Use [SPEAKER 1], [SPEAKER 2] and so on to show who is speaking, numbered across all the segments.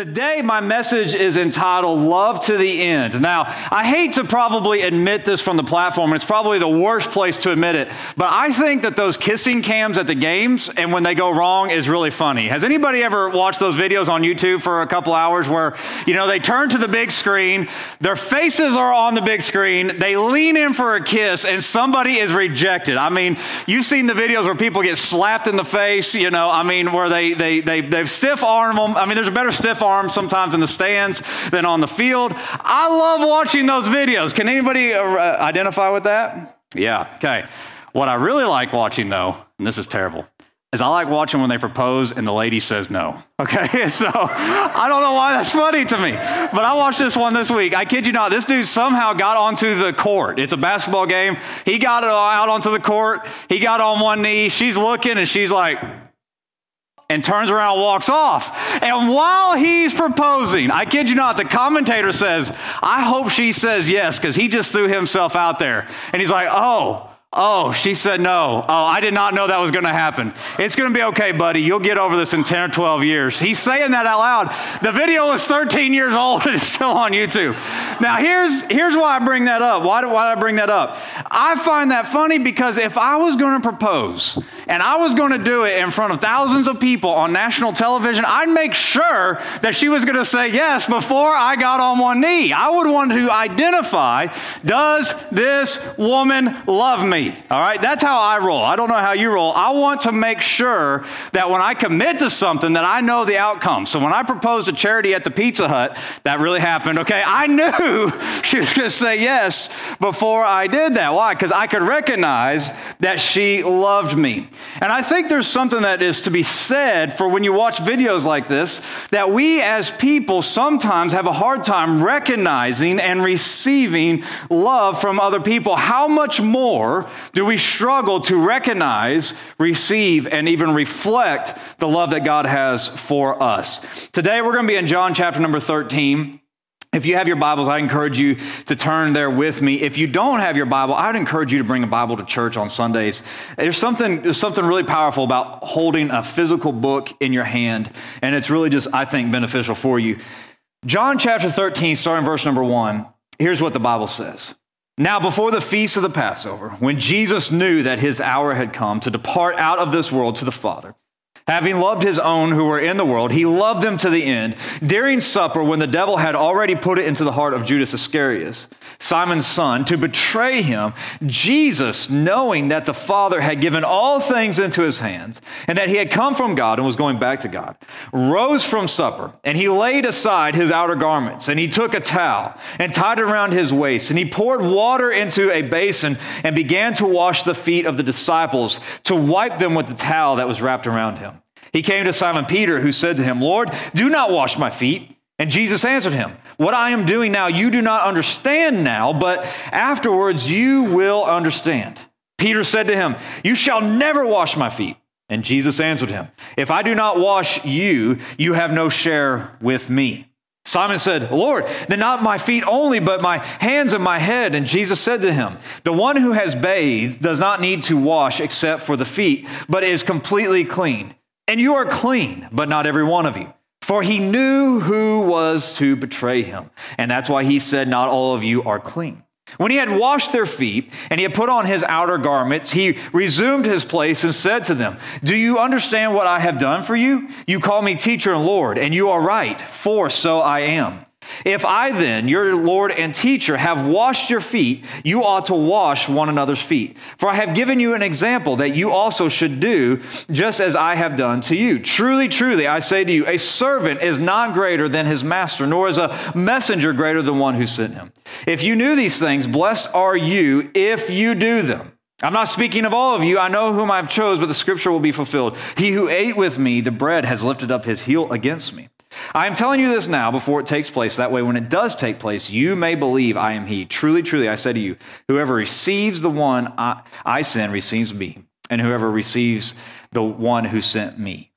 [SPEAKER 1] Today, my message is entitled Love to the End. Now, I hate to probably admit this from the platform, and it's probably the worst place to admit it, but I think that those kissing cams at the games and when they go wrong is really funny. Has anybody ever watched those videos on YouTube for a couple hours where, you know, they turn to the big screen, their faces are on the big screen, they lean in for a kiss, and somebody is rejected? I mean, you've seen the videos where people get slapped in the face, you know, I mean, where they, they, they, they've stiff arm them. I mean, there's a better stiff arm sometimes in the stands than on the field. I love watching those videos. Can anybody uh, identify with that? Yeah, okay. What I really like watching though, and this is terrible, is I like watching when they propose and the lady says no. Okay, so I don't know why that's funny to me, but I watched this one this week. I kid you not, this dude somehow got onto the court. It's a basketball game. He got out onto the court. He got on one knee. She's looking and she's like, and turns around and walks off. And while he's proposing, I kid you not, the commentator says, I hope she says yes, because he just threw himself out there. And he's like, oh, Oh, she said no. Oh, I did not know that was going to happen. It's going to be okay, buddy. You'll get over this in 10 or 12 years. He's saying that out loud. The video is 13 years old and it's still on YouTube. Now, here's, here's why I bring that up. Why, do, why did I bring that up? I find that funny because if I was going to propose and I was going to do it in front of thousands of people on national television, I'd make sure that she was going to say yes before I got on one knee. I would want to identify does this woman love me? All right, that's how I roll. I don't know how you roll. I want to make sure that when I commit to something, that I know the outcome. So when I proposed a Charity at the Pizza Hut, that really happened. Okay, I knew she was going to say yes before I did that. Why? Because I could recognize that she loved me. And I think there's something that is to be said for when you watch videos like this that we as people sometimes have a hard time recognizing and receiving love from other people. How much more do we struggle to recognize, receive, and even reflect the love that God has for us. Today, we're going to be in John chapter number 13. If you have your Bibles, I encourage you to turn there with me. If you don't have your Bible, I would encourage you to bring a Bible to church on Sundays. There's something, there's something really powerful about holding a physical book in your hand, and it's really just, I think, beneficial for you. John chapter 13, starting verse number one, here's what the Bible says. Now, before the feast of the Passover, when Jesus knew that his hour had come to depart out of this world to the Father, Having loved his own who were in the world, he loved them to the end. During supper, when the devil had already put it into the heart of Judas Iscariot, Simon's son, to betray him, Jesus, knowing that the Father had given all things into his hands and that he had come from God and was going back to God, rose from supper and he laid aside his outer garments and he took a towel and tied it around his waist and he poured water into a basin and began to wash the feet of the disciples to wipe them with the towel that was wrapped around him. He came to Simon Peter, who said to him, Lord, do not wash my feet. And Jesus answered him, What I am doing now, you do not understand now, but afterwards you will understand. Peter said to him, You shall never wash my feet. And Jesus answered him, If I do not wash you, you have no share with me. Simon said, Lord, then not my feet only, but my hands and my head. And Jesus said to him, The one who has bathed does not need to wash except for the feet, but is completely clean. And you are clean, but not every one of you. For he knew who was to betray him. And that's why he said, Not all of you are clean. When he had washed their feet and he had put on his outer garments, he resumed his place and said to them, Do you understand what I have done for you? You call me teacher and Lord, and you are right, for so I am. If I then, your Lord and teacher, have washed your feet, you ought to wash one another's feet. For I have given you an example that you also should do, just as I have done to you. Truly, truly, I say to you, a servant is not greater than his master, nor is a messenger greater than one who sent him. If you knew these things, blessed are you if you do them. I'm not speaking of all of you. I know whom I've chose, but the scripture will be fulfilled. He who ate with me the bread has lifted up his heel against me. I am telling you this now before it takes place. That way, when it does take place, you may believe I am He. Truly, truly, I say to you, whoever receives the one I, I send receives me, and whoever receives the one who sent me.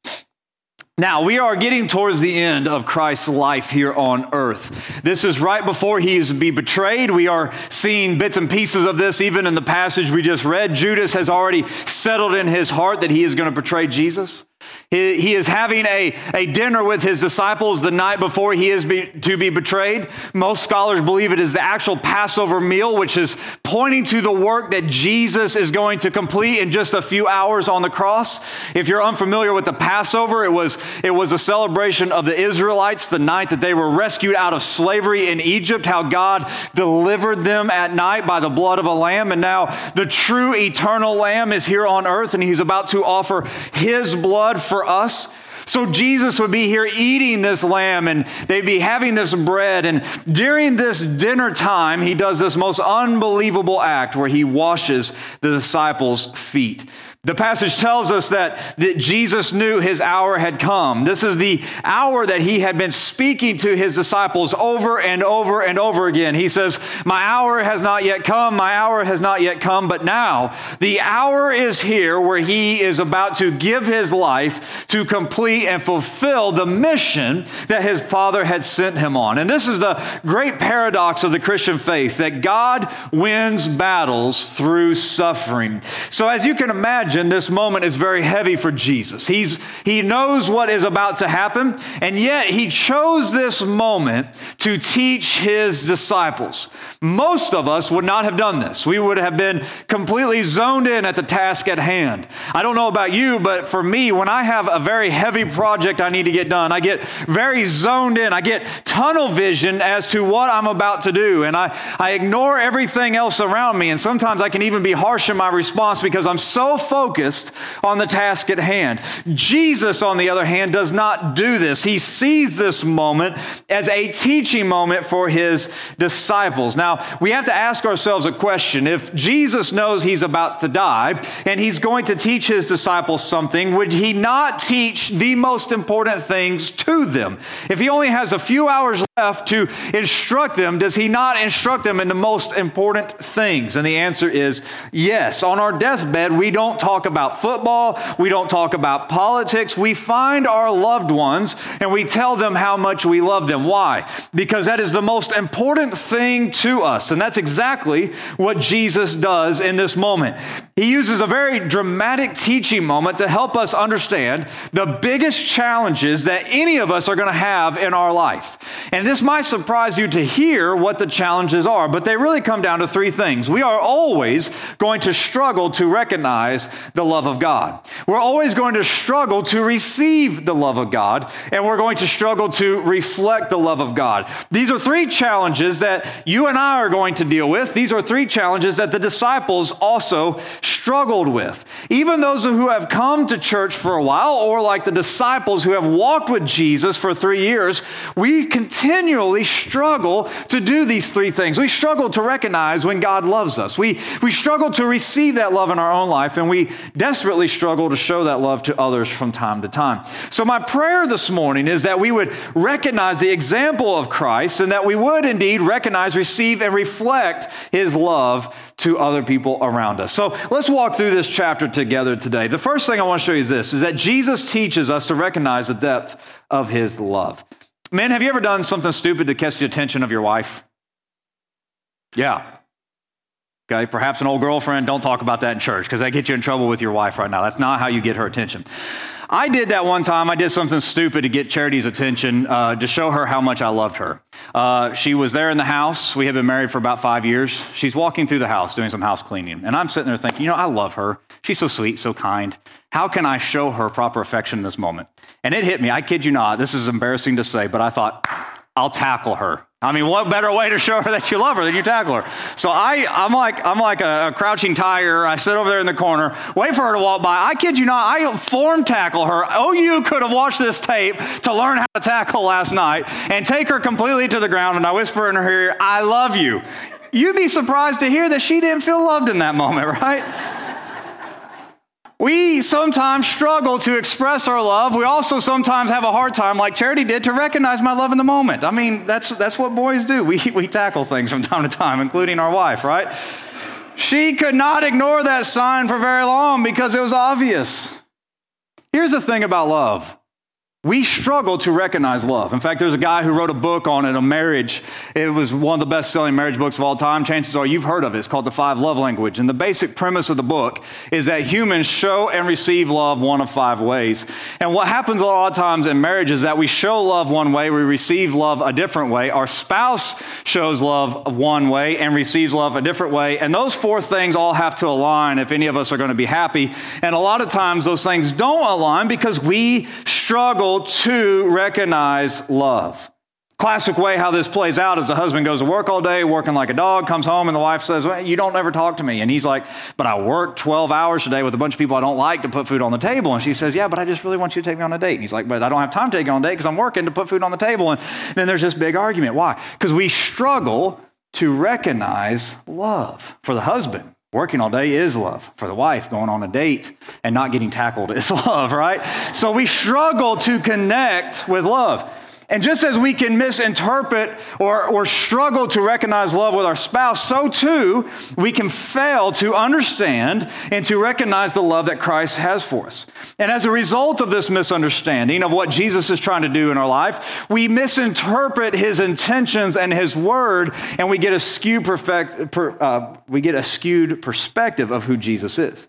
[SPEAKER 1] Now, we are getting towards the end of Christ's life here on earth. This is right before he is to be betrayed. We are seeing bits and pieces of this even in the passage we just read. Judas has already settled in his heart that he is going to betray Jesus. He, he is having a, a dinner with his disciples the night before he is be, to be betrayed. Most scholars believe it is the actual Passover meal, which is pointing to the work that Jesus is going to complete in just a few hours on the cross. If you're unfamiliar with the Passover, it was, it was a celebration of the Israelites the night that they were rescued out of slavery in Egypt, how God delivered them at night by the blood of a lamb. And now the true eternal lamb is here on earth, and he's about to offer his blood for us. So Jesus would be here eating this lamb and they'd be having this bread. And during this dinner time, he does this most unbelievable act where he washes the disciples' feet. The passage tells us that, that Jesus knew his hour had come. This is the hour that he had been speaking to his disciples over and over and over again. He says, My hour has not yet come, my hour has not yet come, but now the hour is here where he is about to give his life to complete and fulfill the mission that his Father had sent him on. And this is the great paradox of the Christian faith that God wins battles through suffering. So, as you can imagine, imagine this moment is very heavy for Jesus. He's, he knows what is about to happen, and yet he chose this moment to teach his disciples. Most of us would not have done this. We would have been completely zoned in at the task at hand. I don't know about you, but for me, when I have a very heavy project I need to get done, I get very zoned in. I get tunnel vision as to what I'm about to do, and I, I ignore everything else around me. And sometimes I can even be harsh in my response because I'm so focused focused on the task at hand. Jesus, on the other hand, does not do this. He sees this moment as a teaching moment for his disciples. Now, we have to ask ourselves a question. If Jesus knows he's about to die and he's going to teach his disciples something, would he not teach the most important things to them? If he only has a few hours left to instruct them, does he not instruct them in the most important things? And the answer is yes. On our deathbed, we don't talk talk about football. We don't talk about politics. We find our loved ones and we tell them how much we love them. Why? Because that is the most important thing to us. And that's exactly what Jesus does in this moment. He uses a very dramatic teaching moment to help us understand the biggest challenges that any of us are going to have in our life. And this might surprise you to hear what the challenges are, but they really come down to three things. We are always going to struggle to recognize the love of God. We're always going to struggle to receive the love of God, and we're going to struggle to reflect the love of God. These are three challenges that you and I are going to deal with. These are three challenges that the disciples also struggled with. Even those who have come to church for a while, or like the disciples who have walked with Jesus for three years, we continually struggle to do these three things. We struggle to recognize when God loves us. We, we struggle to receive that love in our own life, and we desperately struggle to show that love to others from time to time. So, my prayer this morning is that we would recognize the example of Christ and that we would indeed recognize, receive, and reflect his love to other people around us. So, let's walk through this chapter together today. The first thing I want to show you is this is that Jesus teaches us to recognize the depth of his love. Men, have you ever done something stupid to catch the attention of your wife? Yeah. Okay, perhaps an old girlfriend, don't talk about that in church because that gets you in trouble with your wife right now. That's not how you get her attention. I did that one time. I did something stupid to get Charity's attention uh, to show her how much I loved her. Uh, she was there in the house. We had been married for about five years. She's walking through the house doing some house cleaning. And I'm sitting there thinking, you know, I love her. She's so sweet, so kind. How can I show her proper affection in this moment? And it hit me. I kid you not. This is embarrassing to say, but I thought, I'll tackle her. I mean, what better way to show her that you love her than you tackle her? So I, I'm like, I'm like a, a, crouching tiger. I sit over there in the corner, wait for her to walk by. I kid you not, I form tackle her. Oh, you could have watched this tape to learn how to tackle last night and take her completely to the ground. And I whisper in her ear, I love you. You'd be surprised to hear that she didn't feel loved in that moment, right? We sometimes struggle to express our love. We also sometimes have a hard time, like Charity did, to recognize my love in the moment. I mean, that's, that's what boys do. We, we tackle things from time to time, including our wife, right? She could not ignore that sign for very long because it was obvious. Here's the thing about love we struggle to recognize love. In fact, there's a guy who wrote a book on it, a marriage. It was one of the best selling marriage books of all time. Chances are you've heard of it. It's called The Five Love Language. And the basic premise of the book is that humans show and receive love one of five ways. And what happens a lot of times in marriage is that we show love one way, we receive love a different way. Our spouse shows love one way and receives love a different way. And those four things all have to align if any of us are going to be happy. And a lot of times those things don't align because we struggle to recognize love. Classic way how this plays out is the husband goes to work all day, working like a dog, comes home, and the wife says, well, You don't ever talk to me. And he's like, But I work 12 hours a day with a bunch of people I don't like to put food on the table. And she says, Yeah, but I just really want you to take me on a date. And he's like, But I don't have time to take you on a date because I'm working to put food on the table. And then there's this big argument. Why? Because we struggle to recognize love for the husband. Working all day is love. For the wife, going on a date and not getting tackled is love, right? So we struggle to connect with love. And just as we can misinterpret or, or struggle to recognize love with our spouse, so too we can fail to understand and to recognize the love that Christ has for us. And as a result of this misunderstanding of what Jesus is trying to do in our life, we misinterpret his intentions and his word, and we get a skewed, perfect, per, uh, we get a skewed perspective of who Jesus is.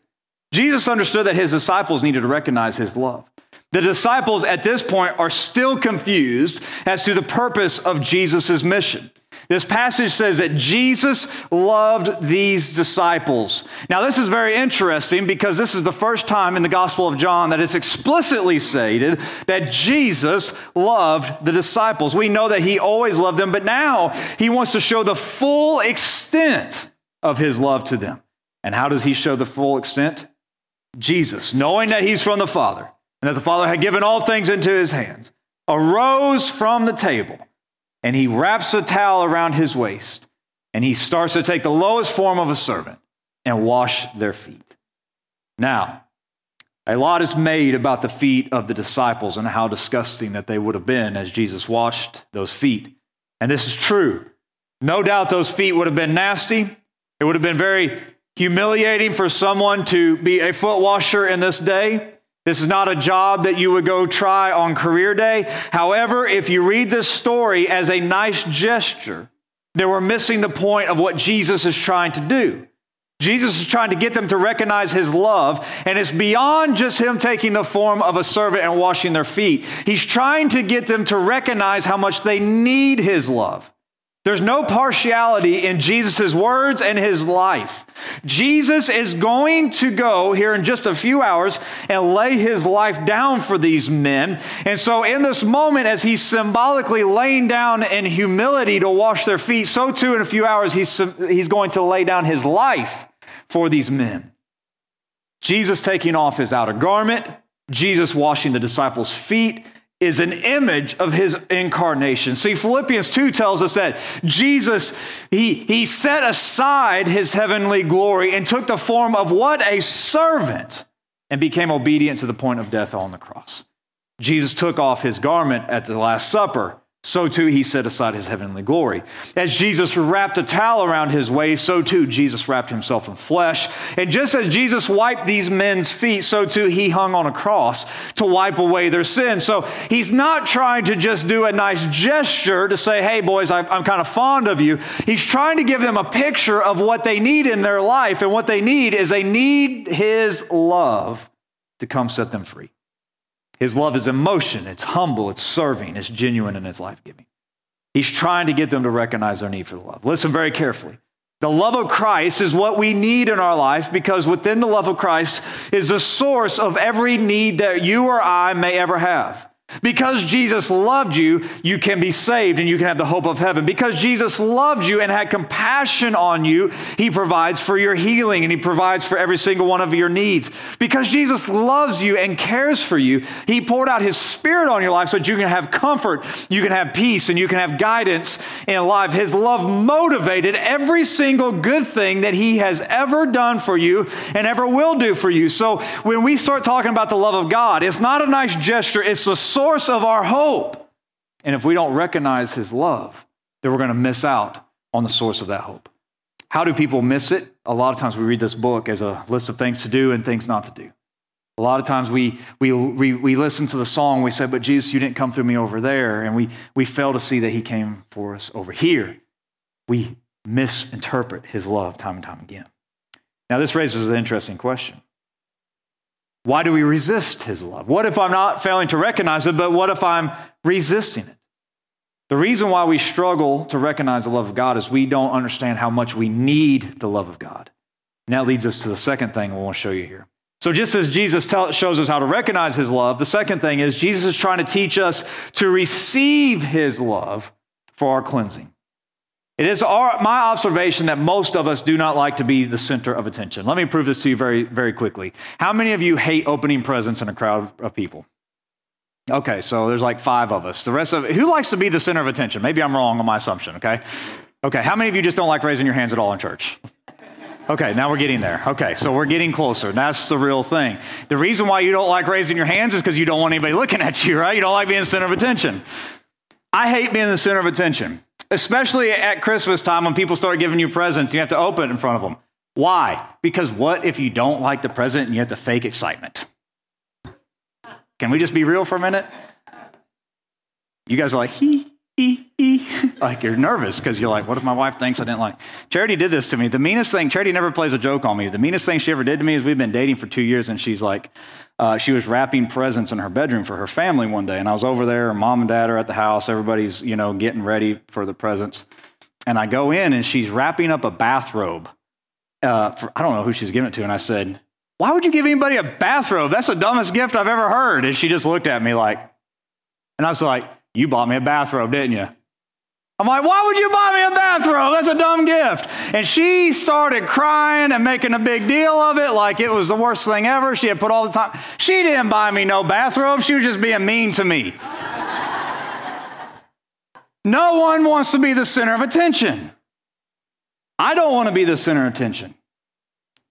[SPEAKER 1] Jesus understood that his disciples needed to recognize his love. The disciples at this point are still confused as to the purpose of Jesus' mission. This passage says that Jesus loved these disciples. Now, this is very interesting because this is the first time in the Gospel of John that it's explicitly stated that Jesus loved the disciples. We know that he always loved them, but now he wants to show the full extent of his love to them. And how does he show the full extent? Jesus, knowing that he's from the Father, and that the Father had given all things into his hands, arose from the table, and he wraps a towel around his waist, and he starts to take the lowest form of a servant and wash their feet. Now, a lot is made about the feet of the disciples and how disgusting that they would have been as Jesus washed those feet. And this is true. No doubt those feet would have been nasty. It would have been very humiliating for someone to be a foot washer in this day. This is not a job that you would go try on career day. However, if you read this story as a nice gesture, then we're missing the point of what Jesus is trying to do. Jesus is trying to get them to recognize his love, and it's beyond just him taking the form of a servant and washing their feet. He's trying to get them to recognize how much they need his love. There's no partiality in Jesus' words and his life. Jesus is going to go here in just a few hours and lay his life down for these men. And so, in this moment, as he's symbolically laying down in humility to wash their feet, so too in a few hours, he's, he's going to lay down his life for these men. Jesus taking off his outer garment, Jesus washing the disciples' feet, is an image of his incarnation. See, Philippians 2 tells us that Jesus, he, he set aside his heavenly glory and took the form of what? A servant and became obedient to the point of death on the cross. Jesus took off his garment at the Last Supper so too he set aside his heavenly glory. As Jesus wrapped a towel around his waist, so too Jesus wrapped himself in flesh. And just as Jesus wiped these men's feet, so too he hung on a cross to wipe away their sins. So he's not trying to just do a nice gesture to say, hey, boys, I'm kind of fond of you. He's trying to give them a picture of what they need in their life. And what they need is they need his love to come set them free. His love is emotion, it's humble, it's serving, it's genuine, and it's life giving. He's trying to get them to recognize their need for the love. Listen very carefully. The love of Christ is what we need in our life because within the love of Christ is the source of every need that you or I may ever have. Because Jesus loved you, you can be saved and you can have the hope of heaven. Because Jesus loved you and had compassion on you, He provides for your healing and He provides for every single one of your needs. Because Jesus loves you and cares for you, He poured out His Spirit on your life so that you can have comfort, you can have peace, and you can have guidance in life. His love motivated every single good thing that He has ever done for you and ever will do for you. So when we start talking about the love of God, it's not a nice gesture, it's the source of our hope. And if we don't recognize his love, then we're going to miss out on the source of that hope. How do people miss it? A lot of times we read this book as a list of things to do and things not to do. A lot of times we, we, we, we listen to the song, we say, But Jesus, you didn't come through me over there. And we, we fail to see that he came for us over here. We misinterpret his love time and time again. Now, this raises an interesting question. Why do we resist his love? What if I'm not failing to recognize it, but what if I'm resisting it? The reason why we struggle to recognize the love of God is we don't understand how much we need the love of God. And that leads us to the second thing I want to show you here. So, just as Jesus tell, shows us how to recognize his love, the second thing is Jesus is trying to teach us to receive his love for our cleansing. It is our, my observation that most of us do not like to be the center of attention. Let me prove this to you very, very quickly. How many of you hate opening presents in a crowd of people? Okay, so there's like five of us. The rest of who likes to be the center of attention? Maybe I'm wrong on my assumption, okay? Okay, how many of you just don't like raising your hands at all in church? Okay, now we're getting there. Okay, so we're getting closer. That's the real thing. The reason why you don't like raising your hands is because you don't want anybody looking at you, right? You don't like being the center of attention. I hate being the center of attention especially at Christmas time when people start giving you presents, you have to open it in front of them. Why? Because what if you don't like the present and you have to fake excitement? Can we just be real for a minute? You guys are like, hee, hee, hee. Like you're nervous because you're like, what if my wife thinks I didn't like? Charity did this to me. The meanest thing, Charity never plays a joke on me. The meanest thing she ever did to me is we've been dating for two years and she's like, uh, she was wrapping presents in her bedroom for her family one day. And I was over there, and mom and dad are at the house. Everybody's, you know, getting ready for the presents. And I go in, and she's wrapping up a bathrobe. Uh, for, I don't know who she's giving it to. And I said, Why would you give anybody a bathrobe? That's the dumbest gift I've ever heard. And she just looked at me like, and I was like, You bought me a bathrobe, didn't you? I'm like, why would you buy me a bathrobe? That's a dumb gift. And she started crying and making a big deal of it like it was the worst thing ever. She had put all the time. She didn't buy me no bathrobe. She was just being mean to me. no one wants to be the center of attention. I don't want to be the center of attention.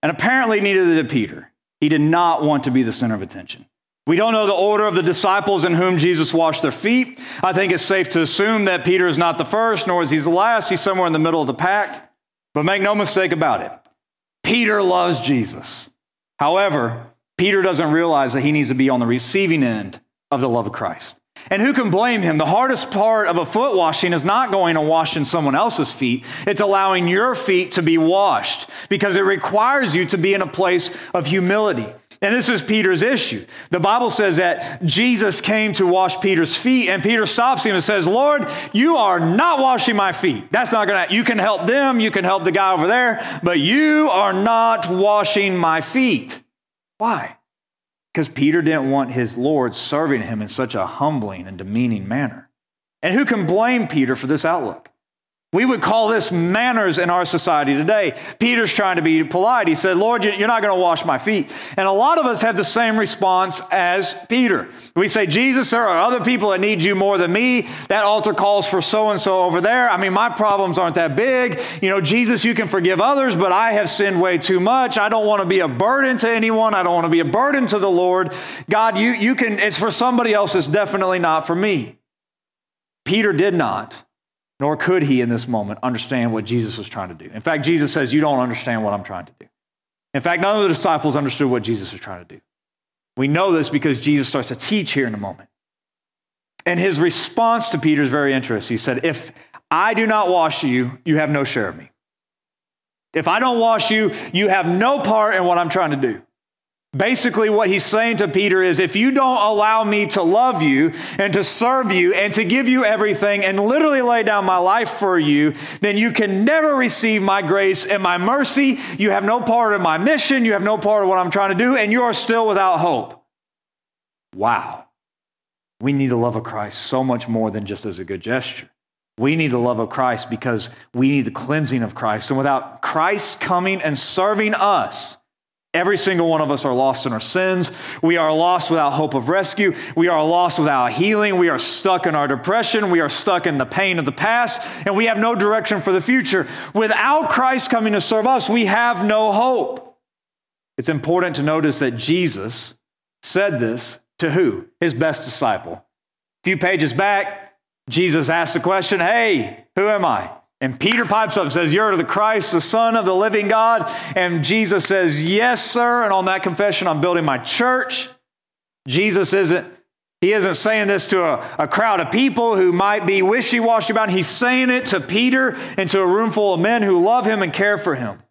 [SPEAKER 1] And apparently, neither did Peter. He did not want to be the center of attention. We don't know the order of the disciples in whom Jesus washed their feet. I think it's safe to assume that Peter is not the first, nor is he the last. He's somewhere in the middle of the pack. But make no mistake about it Peter loves Jesus. However, Peter doesn't realize that he needs to be on the receiving end of the love of Christ. And who can blame him? The hardest part of a foot washing is not going and washing someone else's feet. It's allowing your feet to be washed because it requires you to be in a place of humility. And this is Peter's issue. The Bible says that Jesus came to wash Peter's feet, and Peter stops him and says, Lord, you are not washing my feet. That's not going to, you can help them, you can help the guy over there, but you are not washing my feet. Why? Because Peter didn't want his Lord serving him in such a humbling and demeaning manner. And who can blame Peter for this outlook? We would call this manners in our society today. Peter's trying to be polite. He said, Lord, you're not going to wash my feet. And a lot of us have the same response as Peter. We say, Jesus, there are other people that need you more than me. That altar calls for so and so over there. I mean, my problems aren't that big. You know, Jesus, you can forgive others, but I have sinned way too much. I don't want to be a burden to anyone. I don't want to be a burden to the Lord. God, you, you can, it's for somebody else. It's definitely not for me. Peter did not nor could he in this moment understand what Jesus was trying to do. In fact, Jesus says, You don't understand what I'm trying to do. In fact, none of the disciples understood what Jesus was trying to do. We know this because Jesus starts to teach here in a moment. And his response to Peter is very interesting. He said, If I do not wash you, you have no share of me. If I don't wash you, you have no part in what I'm trying to do. Basically, what he's saying to Peter is if you don't allow me to love you and to serve you and to give you everything and literally lay down my life for you, then you can never receive my grace and my mercy. You have no part of my mission. You have no part of what I'm trying to do, and you are still without hope. Wow. We need the love of Christ so much more than just as a good gesture. We need the love of Christ because we need the cleansing of Christ. And without Christ coming and serving us, Every single one of us are lost in our sins. We are lost without hope of rescue. We are lost without healing. We are stuck in our depression. We are stuck in the pain of the past, and we have no direction for the future. Without Christ coming to serve us, we have no hope. It's important to notice that Jesus said this to who? His best disciple. A few pages back, Jesus asked the question, Hey, who am I? And Peter pipes up and says, You're the Christ, the Son of the living God. And Jesus says, Yes, sir. And on that confession, I'm building my church. Jesus isn't, he isn't saying this to a, a crowd of people who might be wishy washy about it. He's saying it to Peter and to a room full of men who love him and care for him.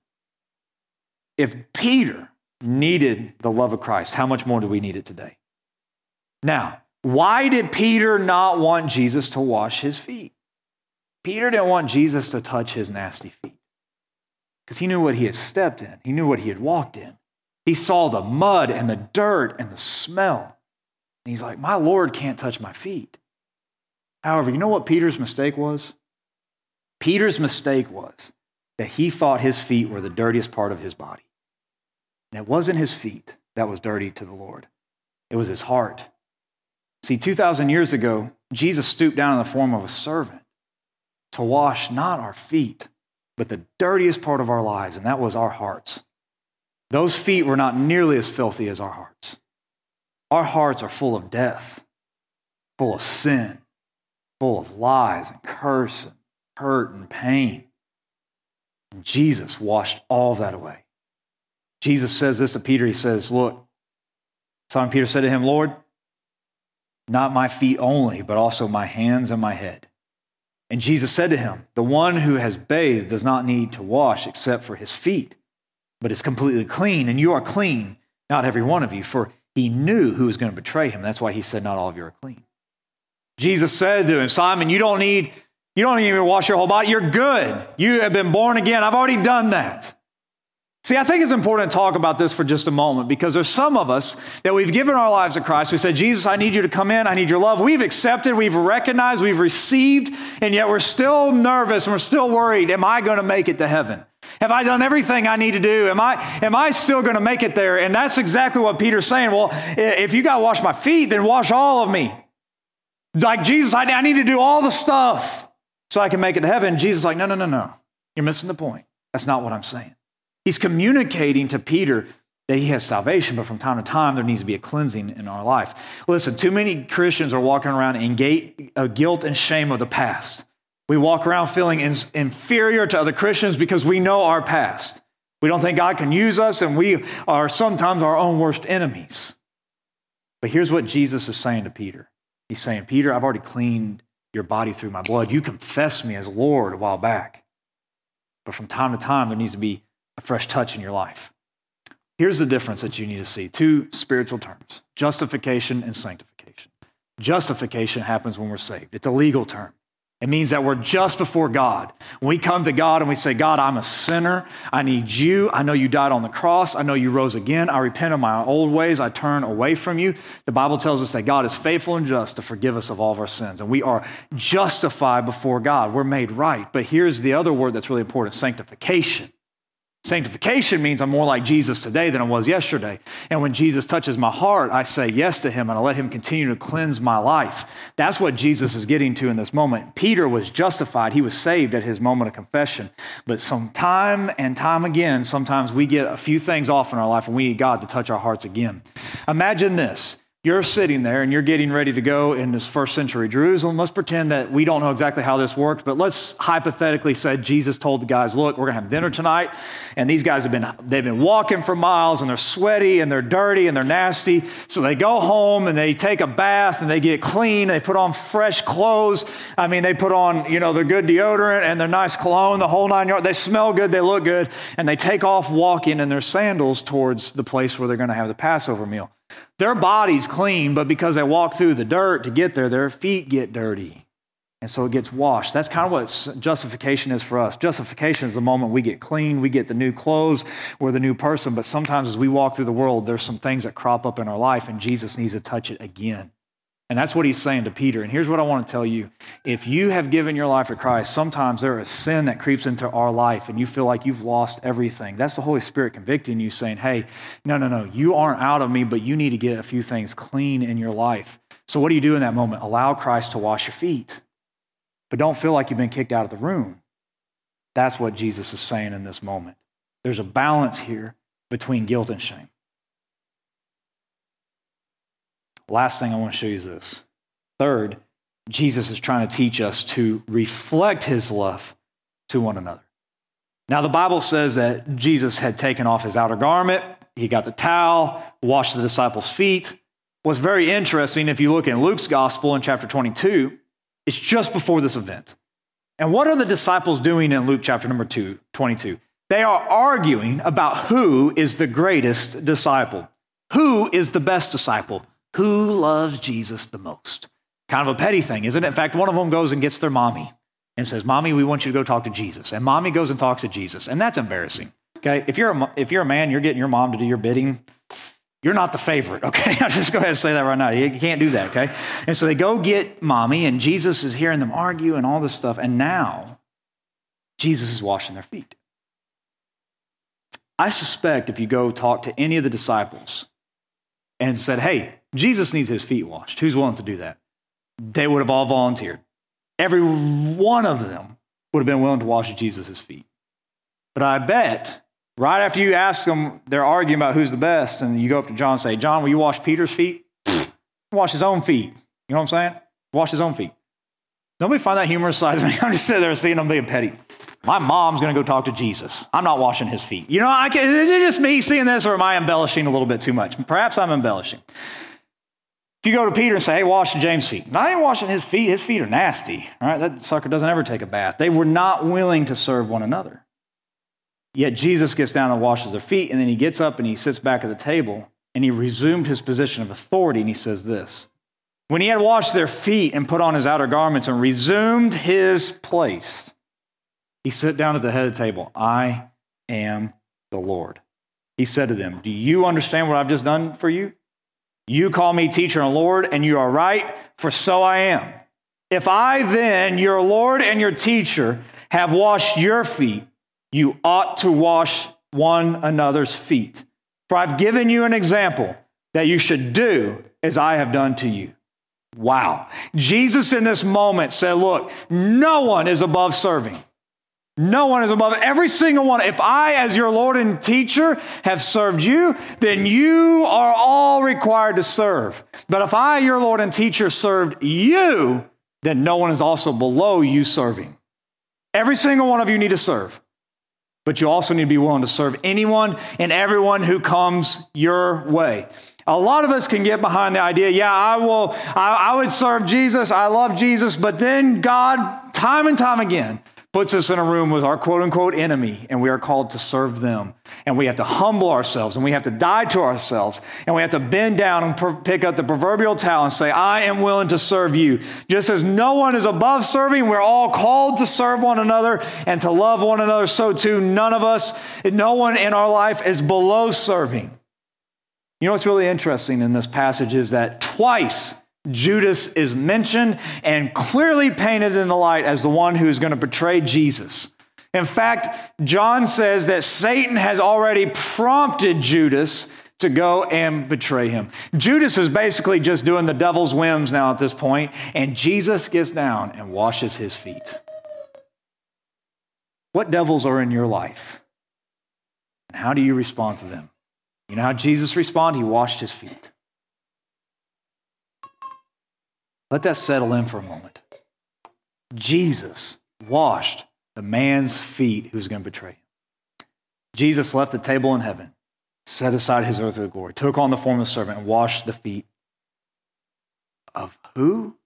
[SPEAKER 1] If Peter needed the love of Christ, how much more do we need it today? Now, why did Peter not want Jesus to wash his feet? Peter didn't want Jesus to touch his nasty feet because he knew what he had stepped in, he knew what he had walked in. He saw the mud and the dirt and the smell. And he's like, My Lord can't touch my feet. However, you know what Peter's mistake was? Peter's mistake was that he thought his feet were the dirtiest part of his body. And it wasn't his feet that was dirty to the Lord, it was his heart. See, 2,000 years ago, Jesus stooped down in the form of a servant to wash not our feet, but the dirtiest part of our lives, and that was our hearts. Those feet were not nearly as filthy as our hearts. Our hearts are full of death, full of sin, full of lies and curse and hurt and pain. And Jesus washed all that away. Jesus says this to Peter. He says, Look, Simon Peter said to him, Lord, not my feet only, but also my hands and my head. And Jesus said to him, The one who has bathed does not need to wash except for his feet, but is completely clean. And you are clean, not every one of you, for he knew who was going to betray him. That's why he said, Not all of you are clean. Jesus said to him, Simon, you don't need, you don't even wash your whole body. You're good. You have been born again. I've already done that. See, I think it's important to talk about this for just a moment because there's some of us that we've given our lives to Christ. We said, Jesus, I need you to come in. I need your love. We've accepted, we've recognized, we've received, and yet we're still nervous and we're still worried. Am I going to make it to heaven? Have I done everything I need to do? Am I, am I still going to make it there? And that's exactly what Peter's saying. Well, if you got to wash my feet, then wash all of me. Like Jesus, I, I need to do all the stuff so I can make it to heaven. Jesus like, no, no, no, no. You're missing the point. That's not what I'm saying. He's communicating to Peter that he has salvation, but from time to time, there needs to be a cleansing in our life. Listen, too many Christians are walking around in uh, guilt and shame of the past. We walk around feeling inferior to other Christians because we know our past. We don't think God can use us, and we are sometimes our own worst enemies. But here's what Jesus is saying to Peter He's saying, Peter, I've already cleaned your body through my blood. You confessed me as Lord a while back. But from time to time, there needs to be a fresh touch in your life. Here's the difference that you need to see two spiritual terms justification and sanctification. Justification happens when we're saved, it's a legal term. It means that we're just before God. When we come to God and we say, God, I'm a sinner. I need you. I know you died on the cross. I know you rose again. I repent of my old ways. I turn away from you. The Bible tells us that God is faithful and just to forgive us of all of our sins. And we are justified before God. We're made right. But here's the other word that's really important sanctification. Sanctification means I'm more like Jesus today than I was yesterday. And when Jesus touches my heart, I say yes to him and I let him continue to cleanse my life. That's what Jesus is getting to in this moment. Peter was justified, he was saved at his moment of confession. But some time and time again, sometimes we get a few things off in our life and we need God to touch our hearts again. Imagine this you're sitting there and you're getting ready to go in this first century Jerusalem. Let's pretend that we don't know exactly how this worked, but let's hypothetically say Jesus told the guys, look, we're gonna have dinner tonight. And these guys have been they've been walking for miles and they're sweaty and they're dirty and they're nasty. So they go home and they take a bath and they get clean, they put on fresh clothes. I mean, they put on, you know, their good deodorant and their nice cologne, the whole nine yards. They smell good, they look good, and they take off walking in their sandals towards the place where they're gonna have the Passover meal. Their body's clean, but because they walk through the dirt to get there, their feet get dirty. And so it gets washed. That's kind of what justification is for us. Justification is the moment we get clean, we get the new clothes, we're the new person. But sometimes as we walk through the world, there's some things that crop up in our life, and Jesus needs to touch it again. And that's what he's saying to Peter. And here's what I want to tell you. If you have given your life to Christ, sometimes there is sin that creeps into our life and you feel like you've lost everything. That's the Holy Spirit convicting you, saying, hey, no, no, no, you aren't out of me, but you need to get a few things clean in your life. So what do you do in that moment? Allow Christ to wash your feet. But don't feel like you've been kicked out of the room. That's what Jesus is saying in this moment. There's a balance here between guilt and shame. Last thing I want to show you is this. Third, Jesus is trying to teach us to reflect his love to one another. Now, the Bible says that Jesus had taken off his outer garment, he got the towel, washed the disciples' feet. What's very interesting, if you look in Luke's gospel in chapter 22, it's just before this event. And what are the disciples doing in Luke chapter number two, 22? They are arguing about who is the greatest disciple, who is the best disciple, who loves Jesus the most. Kind of a petty thing, isn't it? In fact, one of them goes and gets their mommy and says, Mommy, we want you to go talk to Jesus. And mommy goes and talks to Jesus. And that's embarrassing. Okay. If you're a, if you're a man, you're getting your mom to do your bidding. You're not the favorite, okay? I'll just go ahead and say that right now. You can't do that, okay? And so they go get mommy, and Jesus is hearing them argue and all this stuff. And now Jesus is washing their feet. I suspect if you go talk to any of the disciples and said, hey, Jesus needs his feet washed, who's willing to do that? They would have all volunteered. Every one of them would have been willing to wash Jesus' feet. But I bet right after you ask them, they're arguing about who's the best, and you go up to John and say, John, will you wash Peter's feet? wash his own feet. You know what I'm saying? Wash his own feet. Nobody find that humorous side of me. I'm just sitting there seeing them being petty. My mom's going to go talk to Jesus. I'm not washing his feet. You know, I can, is it just me seeing this, or am I embellishing a little bit too much? Perhaps I'm embellishing. If you go to Peter and say, hey, wash James' feet. I ain't washing his feet. His feet are nasty. All right, that sucker doesn't ever take a bath. They were not willing to serve one another. Yet Jesus gets down and washes their feet, and then he gets up and he sits back at the table and he resumed his position of authority and he says this When he had washed their feet and put on his outer garments and resumed his place, he sat down at the head of the table. I am the Lord. He said to them, Do you understand what I've just done for you? You call me teacher and Lord, and you are right, for so I am. If I then, your Lord and your teacher, have washed your feet, you ought to wash one another's feet. For I've given you an example that you should do as I have done to you. Wow. Jesus in this moment said, Look, no one is above serving. No one is above every single one. If I, as your Lord and teacher, have served you, then you are all required to serve. But if I, your Lord and teacher, served you, then no one is also below you serving. Every single one of you need to serve. But you also need to be willing to serve anyone and everyone who comes your way. A lot of us can get behind the idea, yeah, I will, I, I would serve Jesus, I love Jesus, but then God, time and time again, puts us in a room with our quote unquote enemy, and we are called to serve them. And we have to humble ourselves, and we have to die to ourselves, and we have to bend down and per- pick up the proverbial towel and say, I am willing to serve you. Just as no one is above serving, we're all called to serve one another and to love one another. So too, none of us, no one in our life is below serving. You know what's really interesting in this passage is that twice Judas is mentioned and clearly painted in the light as the one who is going to betray Jesus. In fact, John says that Satan has already prompted Judas to go and betray him. Judas is basically just doing the devil's whims now at this point, and Jesus gets down and washes his feet. What devils are in your life? And how do you respond to them? You know how Jesus responded? He washed his feet. Let that settle in for a moment. Jesus washed the man's feet who's going to betray him. Jesus left the table in heaven, set aside his earthly glory, took on the form of a servant, and washed the feet of who?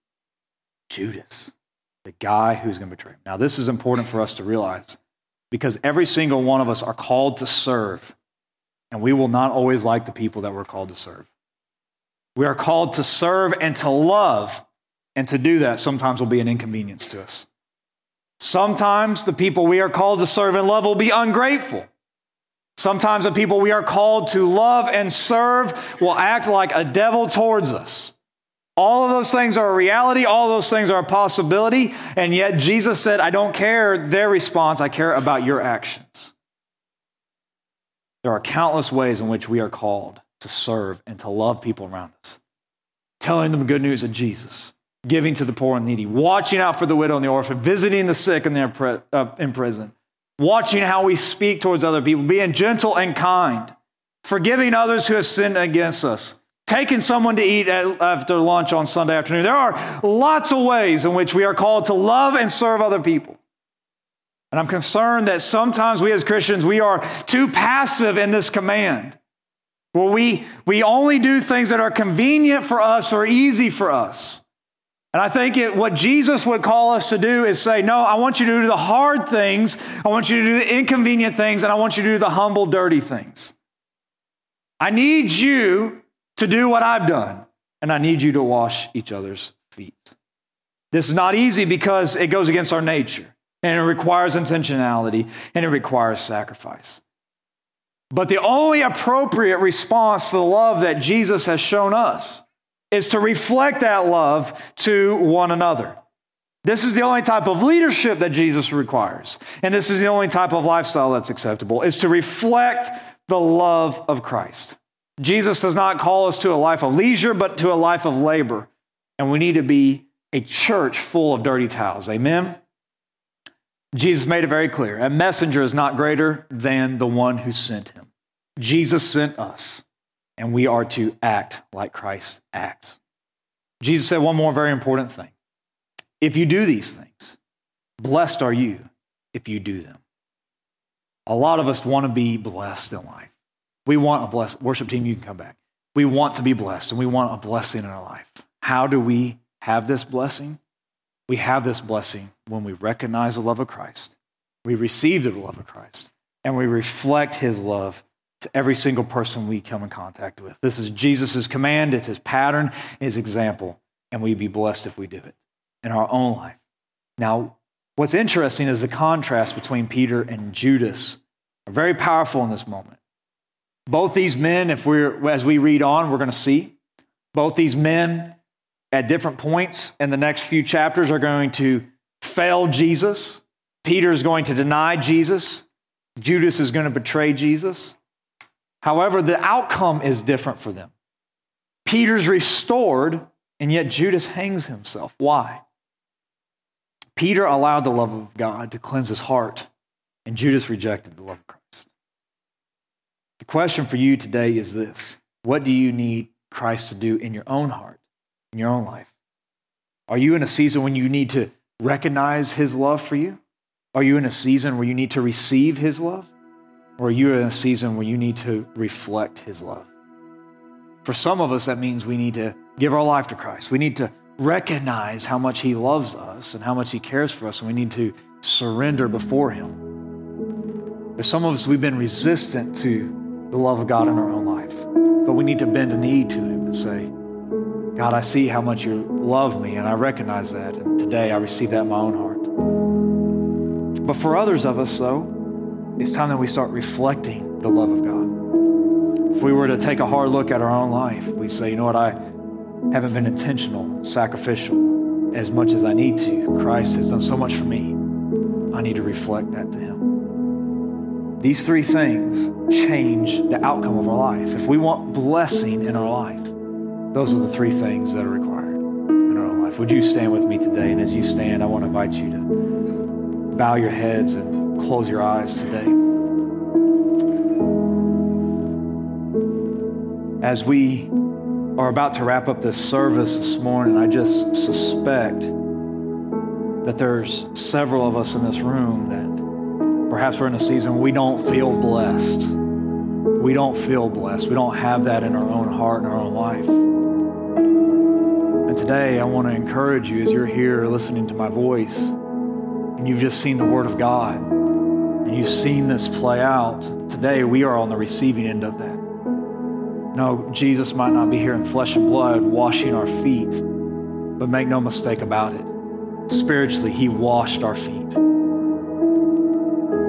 [SPEAKER 1] Judas, the guy who's going to betray him. Now, this is important for us to realize because every single one of us are called to serve, and we will not always like the people that we're called to serve. We are called to serve and to love and to do that sometimes will be an inconvenience to us. Sometimes the people we are called to serve and love will be ungrateful. Sometimes the people we are called to love and serve will act like a devil towards us. All of those things are a reality, all those things are a possibility, and yet Jesus said, I don't care their response, I care about your actions. There are countless ways in which we are called to serve and to love people around us, telling them the good news of Jesus, giving to the poor and needy, watching out for the widow and the orphan, visiting the sick and the uh, in prison, watching how we speak towards other people, being gentle and kind, forgiving others who have sinned against us, taking someone to eat after lunch on Sunday afternoon. There are lots of ways in which we are called to love and serve other people. And I'm concerned that sometimes we as Christians, we are too passive in this command. Well, we, we only do things that are convenient for us or easy for us. And I think it, what Jesus would call us to do is say, No, I want you to do the hard things, I want you to do the inconvenient things, and I want you to do the humble, dirty things. I need you to do what I've done, and I need you to wash each other's feet. This is not easy because it goes against our nature, and it requires intentionality, and it requires sacrifice. But the only appropriate response to the love that Jesus has shown us is to reflect that love to one another. This is the only type of leadership that Jesus requires. And this is the only type of lifestyle that's acceptable, is to reflect the love of Christ. Jesus does not call us to a life of leisure, but to a life of labor. And we need to be a church full of dirty towels. Amen? Jesus made it very clear a messenger is not greater than the one who sent him. Jesus sent us, and we are to act like Christ acts. Jesus said one more very important thing. If you do these things, blessed are you if you do them. A lot of us want to be blessed in life. We want a blessed worship team, you can come back. We want to be blessed and we want a blessing in our life. How do we have this blessing? We have this blessing when we recognize the love of Christ, we receive the love of Christ, and we reflect his love to every single person we come in contact with. This is Jesus' command, it's his pattern, his example, and we'd be blessed if we do it in our own life. Now, what's interesting is the contrast between Peter and Judas are very powerful in this moment. Both these men, if we're as we read on, we're going to see both these men at different points in the next few chapters are going to fail Jesus. Peter is going to deny Jesus. Judas is going to betray Jesus. However, the outcome is different for them. Peter's restored, and yet Judas hangs himself. Why? Peter allowed the love of God to cleanse his heart, and Judas rejected the love of Christ. The question for you today is this What do you need Christ to do in your own heart, in your own life? Are you in a season when you need to recognize his love for you? Are you in a season where you need to receive his love? Or you are in a season where you need to reflect his love? For some of us, that means we need to give our life to Christ. We need to recognize how much he loves us and how much he cares for us, and we need to surrender before him. For some of us, we've been resistant to the love of God in our own life, but we need to bend a knee to him and say, God, I see how much you love me, and I recognize that, and today I receive that in my own heart. But for others of us, though, it's time that we start reflecting the love of God. If we were to take a hard look at our own life, we say, you know what, I haven't been intentional, sacrificial as much as I need to. Christ has done so much for me. I need to reflect that to Him. These three things change the outcome of our life. If we want blessing in our life, those are the three things that are required in our own life. Would you stand with me today? And as you stand, I want to invite you to bow your heads and close your eyes today. As we are about to wrap up this service this morning, I just suspect that there's several of us in this room that perhaps we're in a season we don't feel blessed. We don't feel blessed. We don't have that in our own heart and our own life. And today, I want to encourage you as you're here listening to my voice and you've just seen the Word of God you've seen this play out, today we are on the receiving end of that. No, Jesus might not be here in flesh and blood washing our feet, but make no mistake about it. Spiritually, He washed our feet.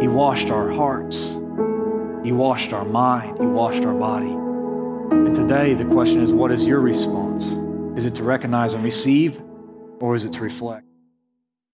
[SPEAKER 1] He washed our hearts. He washed our mind. He washed our body. And today, the question is what is your response? Is it to recognize and receive, or is it to reflect?